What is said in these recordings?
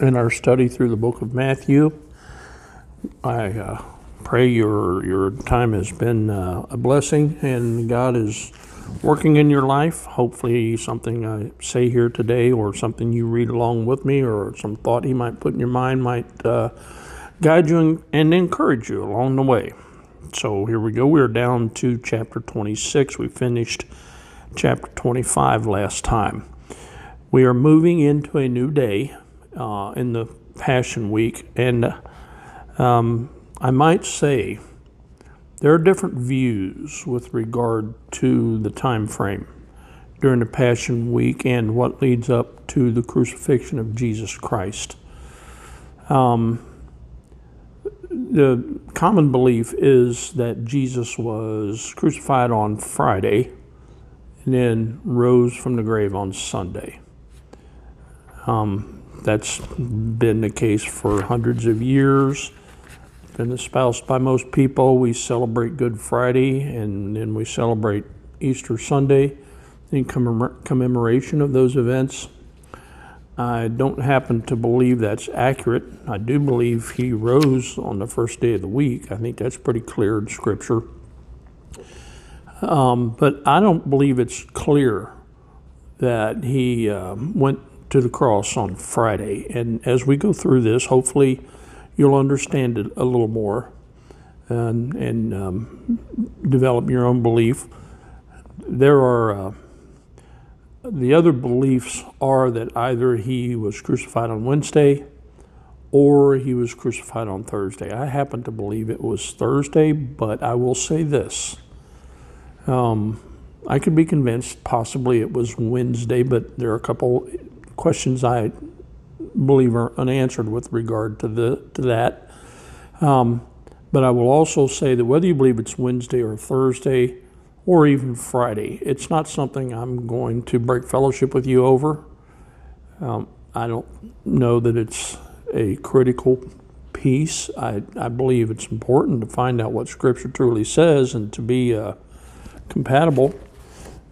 in our study through the book of Matthew. I uh, pray your your time has been uh, a blessing and God is working in your life. Hopefully, something I say here today, or something you read along with me, or some thought He might put in your mind might uh, guide you and encourage you along the way. So here we go. We're down to chapter 26. We finished chapter 25 last time. We are moving into a new day uh, in the Passion Week, and um, I might say there are different views with regard to the time frame during the Passion Week and what leads up to the crucifixion of Jesus Christ. Um, the common belief is that Jesus was crucified on Friday and then rose from the grave on Sunday. Um, that's been the case for hundreds of years. Been espoused by most people. We celebrate Good Friday and then we celebrate Easter Sunday in commemoration of those events. I don't happen to believe that's accurate. I do believe he rose on the first day of the week. I think that's pretty clear in Scripture. Um, but I don't believe it's clear that he um, went to the cross on Friday. And as we go through this, hopefully you'll understand it a little more and, and um, develop your own belief. There are uh, the other beliefs are that either he was crucified on Wednesday or he was crucified on Thursday. I happen to believe it was Thursday, but I will say this. Um, I could be convinced possibly it was Wednesday, but there are a couple questions I believe are unanswered with regard to the to that. Um, but I will also say that whether you believe it's Wednesday or Thursday or even Friday, it's not something I'm going to break fellowship with you over. Um, I don't know that it's a critical piece. I, I believe it's important to find out what Scripture truly says and to be uh, compatible,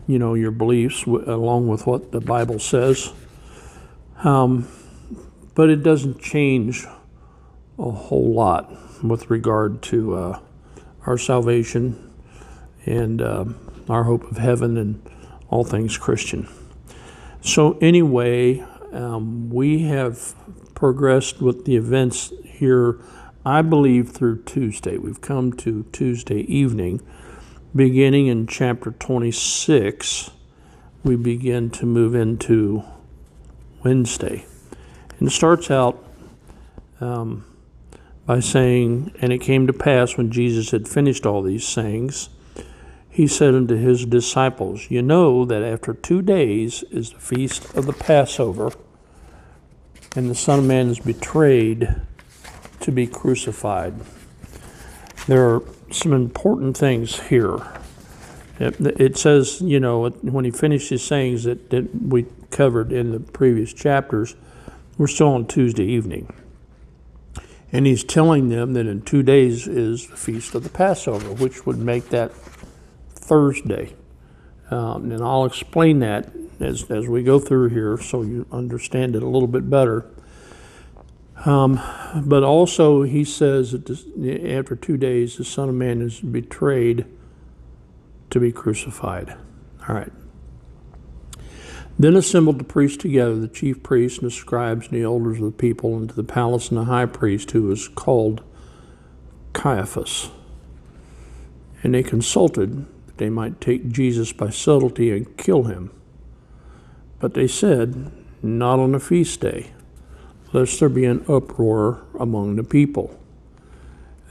you know, your beliefs w- along with what the Bible says. Um, but it doesn't change a whole lot with regard to uh, our salvation and uh, our hope of heaven and all things Christian. So, anyway, um, we have progressed with the events here, I believe, through Tuesday. We've come to Tuesday evening. Beginning in chapter 26, we begin to move into Wednesday. And it starts out um, by saying, And it came to pass when Jesus had finished all these sayings, he said unto his disciples, You know that after two days is the feast of the Passover, and the Son of Man is betrayed to be crucified. There are some important things here. It, says, you know, when he finished his sayings that, that we covered in the previous chapters, we're still on Tuesday evening. And he's telling them that in two days is the feast of the Passover, which would make that Thursday. Um, and I'll explain that as, as we go through here so you understand it a little bit better. Um, but also, he says that this, after two days, the Son of Man is betrayed to be crucified. All right. Then assembled the priests together, the chief priests and the scribes and the elders of the people, into the palace and the high priest, who was called Caiaphas. And they consulted that they might take Jesus by subtlety and kill him. But they said, Not on a feast day, lest there be an uproar among the people.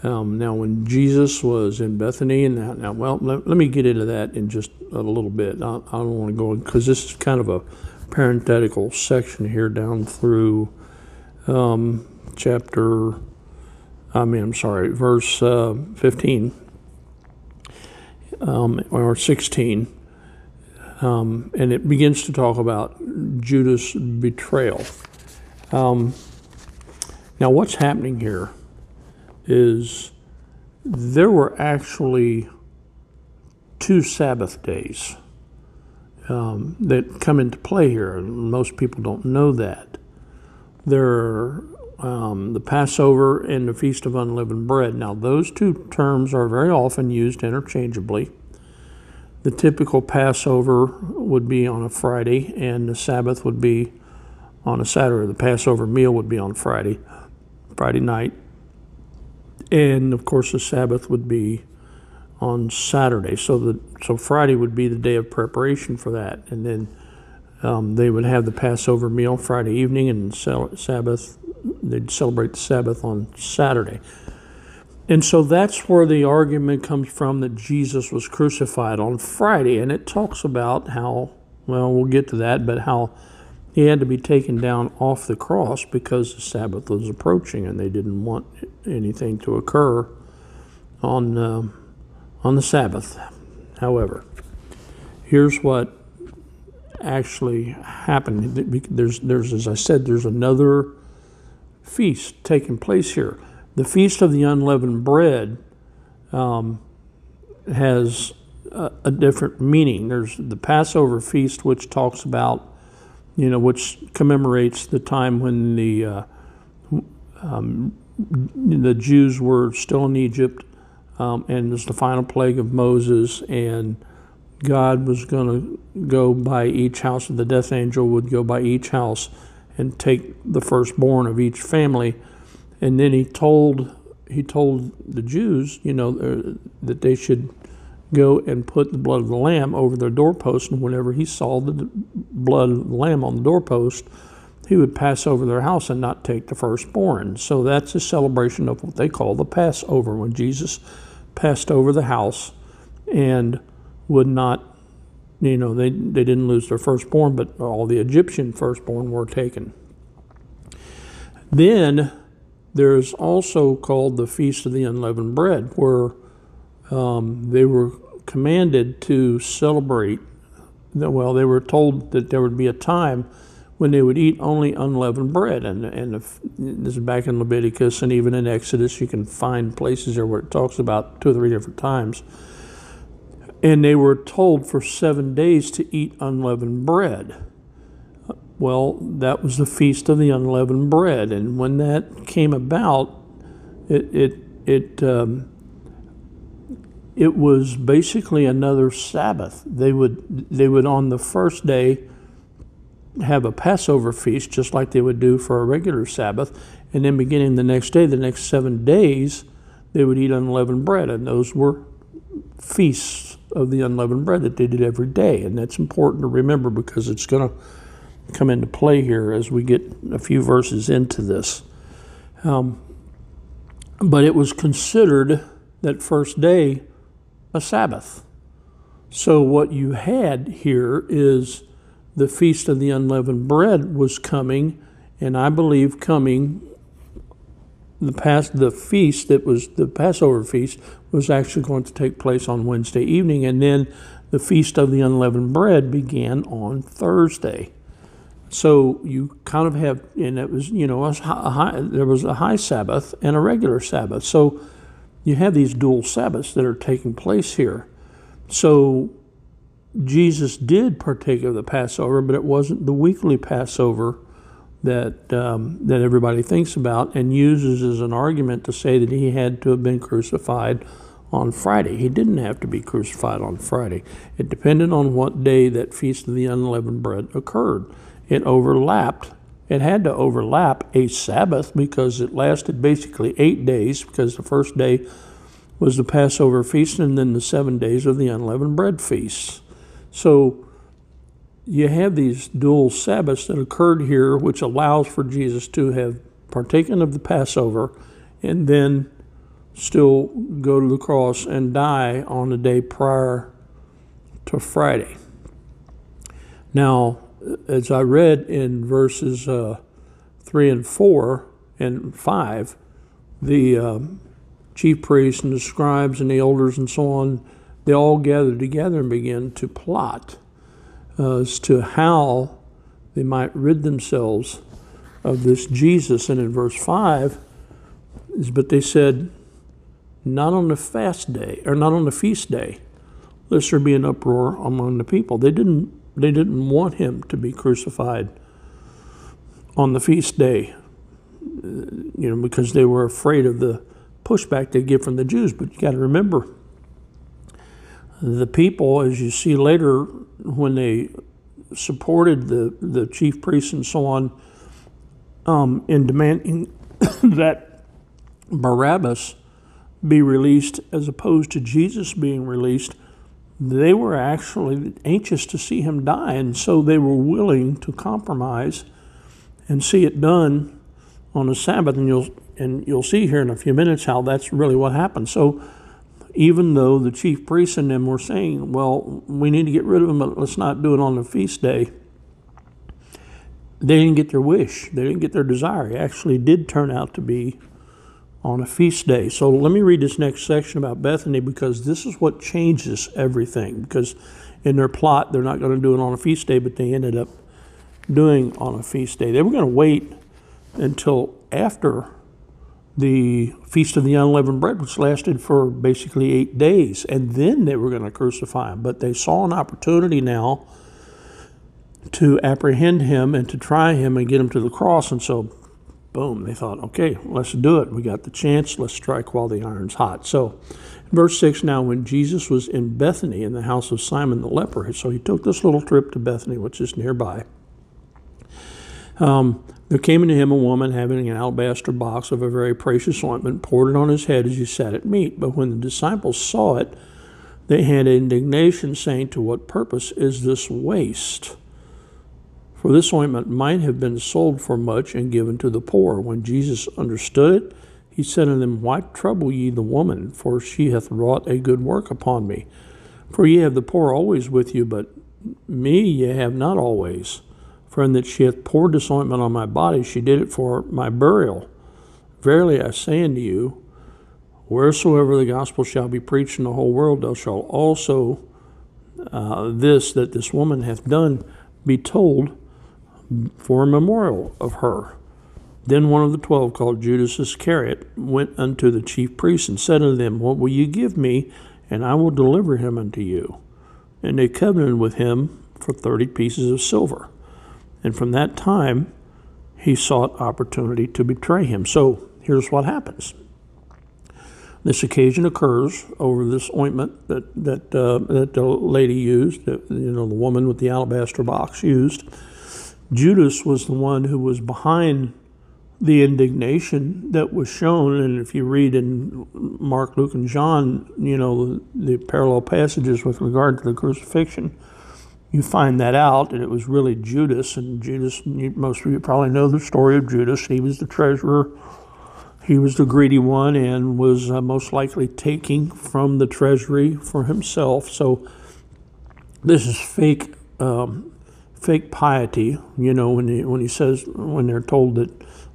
Um, now, when Jesus was in Bethany, and that, now well, let, let, me get into that in just a little bit. I, I don't want to go because this is kind of a parenthetical section here down through um, chapter. I mean, I'm sorry, verse uh, 15 um, or 16. Um, and it begins to talk about Judas' betrayal. Um, now, what's happening here is there were actually two Sabbath days um, that come into play here. Most people don't know that. There are um, the Passover and the Feast of Unleavened Bread. Now, those two terms are very often used interchangeably. The typical Passover would be on a Friday, and the Sabbath would be on a Saturday. The Passover meal would be on Friday, Friday night, and of course the Sabbath would be on Saturday. So the so Friday would be the day of preparation for that, and then um, they would have the Passover meal Friday evening, and Sabbath they'd celebrate the Sabbath on Saturday. And so that's where the argument comes from that Jesus was crucified on Friday, and it talks about how well we'll get to that, but how he had to be taken down off the cross because the Sabbath was approaching and they didn't want anything to occur on, uh, on the Sabbath. However, here's what actually happened. There's, there's, as I said, there's another feast taking place here. The Feast of the Unleavened Bread um, has a, a different meaning. There's the Passover feast, which talks about you know, which commemorates the time when the uh, um, the Jews were still in Egypt, um, and it was the final plague of Moses, and God was going to go by each house, the death angel would go by each house and take the firstborn of each family, and then he told he told the Jews, you know, uh, that they should go and put the blood of the lamb over their doorpost, and whenever he saw the blood of the lamb on the doorpost, he would pass over their house and not take the firstborn. So that's a celebration of what they call the Passover, when Jesus passed over the house and would not, you know, they, they didn't lose their firstborn, but all the Egyptian firstborn were taken. Then there's also called the Feast of the Unleavened Bread, where um, they were commanded to celebrate. Well, they were told that there would be a time when they would eat only unleavened bread. And, and if, this is back in Leviticus and even in Exodus, you can find places there where it talks about two or three different times. And they were told for seven days to eat unleavened bread. Well, that was the feast of the unleavened bread. And when that came about, it, it, it um, it was basically another Sabbath. They would they would on the first day have a Passover feast just like they would do for a regular Sabbath, and then beginning the next day, the next seven days, they would eat unleavened bread, and those were feasts of the unleavened bread that they did every day, and that's important to remember because it's going to come into play here as we get a few verses into this. Um, but it was considered that first day a Sabbath. So, what you had here is the Feast of the Unleavened Bread was coming, and I believe coming. The past the feast that was the Passover feast was actually going to take place on Wednesday evening, and then the Feast of the Unleavened Bread began on Thursday. So you kind of have, and it was, you know, a high, there was a high Sabbath and a regular Sabbath. So you have these dual Sabbaths that are taking place here. So Jesus did partake of the Passover, but it wasn't the weekly Passover that um, that everybody thinks about and uses as an argument to say that he had to have been crucified on Friday. He didn't have to be crucified on Friday. It depended on what day that Feast of the Unleavened Bread occurred. It overlapped. It had to overlap a Sabbath because it lasted basically eight days, because the first day was the Passover feast and then the seven days of the unleavened bread feasts. So you have these dual Sabbaths that occurred here, which allows for Jesus to have partaken of the Passover and then still go to the cross and die on the day prior to Friday. Now, as I read in verses uh, 3 and 4 and 5, the um, chief priests and the scribes and the elders and so on, they all gathered together and began to plot uh, as to how they might rid themselves of this Jesus. And in verse 5, is, but they said, not on the fast day, or not on the feast day, lest there be an uproar among the people. They didn't, they didn't want him to be crucified on the feast day, you know, because they were afraid of the pushback they'd get from the Jews. But you got to remember, the people, as you see later, when they supported the, the chief priests and so on um, in demanding that Barabbas be released as opposed to Jesus being released, they were actually anxious to see him die, and so they were willing to compromise and see it done on a Sabbath. And you'll and you'll see here in a few minutes how that's really what happened. So even though the chief priests and them were saying, well, we need to get rid of him, but let's not do it on the feast day, they didn't get their wish. They didn't get their desire. It actually did turn out to be on a feast day. So let me read this next section about Bethany because this is what changes everything. Because in their plot, they're not going to do it on a feast day, but they ended up doing on a feast day. They were going to wait until after the Feast of the Unleavened Bread, which lasted for basically eight days, and then they were going to crucify him. But they saw an opportunity now to apprehend him and to try him and get him to the cross. And so, boom, they thought, okay, let's do it. We got the chance. Let's strike while the iron's hot. So, verse 6 now, when Jesus was in Bethany in the house of Simon the leper, so he took this little trip to Bethany, which is nearby. Um, there came unto him a woman having an alabaster box of a very precious ointment, poured it on his head as he sat at meat. But when the disciples saw it, they had indignation, saying, To what purpose is this waste? For this ointment might have been sold for much and given to the poor. When Jesus understood it, he said unto them, Why trouble ye the woman? For she hath wrought a good work upon me. For ye have the poor always with you, but me ye have not always. For in that she hath poured this ointment on my body, she did it for my burial. Verily I say unto you, wheresoever the gospel shall be preached in the whole world, thou shalt also uh, this that this woman hath done be told for a memorial of her. Then one of the twelve, called Judas Iscariot, went unto the chief priests and said unto them, What will you give me, and I will deliver him unto you? And they covenanted with him for thirty pieces of silver. And from that time, he sought opportunity to betray him. So here's what happens. This occasion occurs over this ointment that that uh, that the lady used, that, you know, the woman with the alabaster box used. Judas was the one who was behind the indignation that was shown, and if you read in Mark, Luke, and John, you know the, the parallel passages with regard to the crucifixion you find that out, and it was really Judas. And Judas, most of you probably know the story of Judas. He was the treasurer, he was the greedy one, and was uh, most likely taking from the treasury for himself. So this is fake, um, fake piety. You know, when he when he says when they're told that,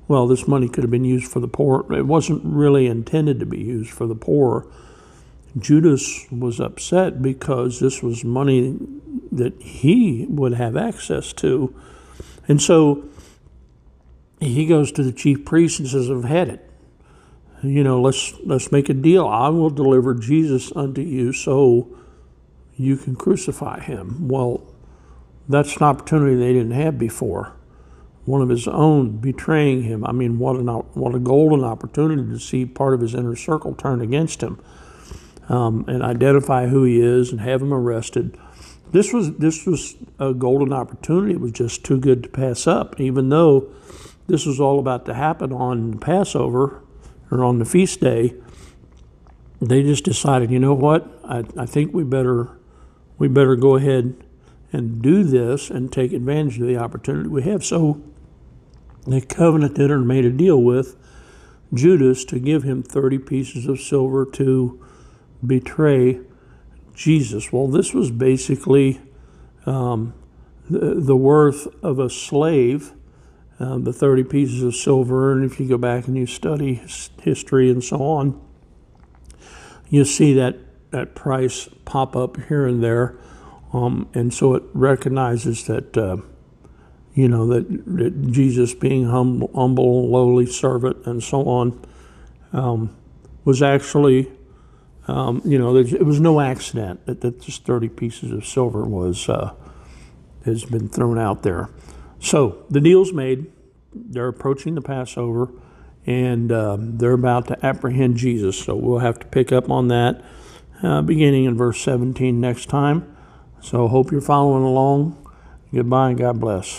well, this money could have been used for the poor. It wasn't really intended to be used for the poor. Judas was upset because this was money that he would have access to. And so he goes to the chief priest and says, I've had it. You know, let's let's make a deal. I will deliver Jesus unto you so you can crucify him. Well, that's an opportunity they didn't have before. One of his own betraying him. I mean, what an what a golden opportunity to see part of his inner circle turn against him. um, and identify who he is and have him arrested. This was this was a golden opportunity. It was just too good to pass up, even though this was all about to happen on Passover or on the feast day. They just decided, you know what? I, I think we better we better go ahead and do this and take advantage of the opportunity we have. So they covenanted or made a deal with Judas to give him 30 pieces of silver to betray Jesus. Well, this was basically um, the, the, worth of a slave, uh, the 30 pieces of silver. And if you go back and you study history and so on, you see that, that price pop up here and there. Um, and so it recognizes that, uh, you know, that, that, Jesus being humble, humble, lowly servant and so on um, was actually um, you know, it was no accident that, that just 30 pieces of silver was uh, has been thrown out there. So the deal's made. They're approaching the Passover, and um, they're about to apprehend Jesus. So we'll have to pick up on that uh, beginning in verse 17 next time. So hope you're following along. Goodbye and God bless.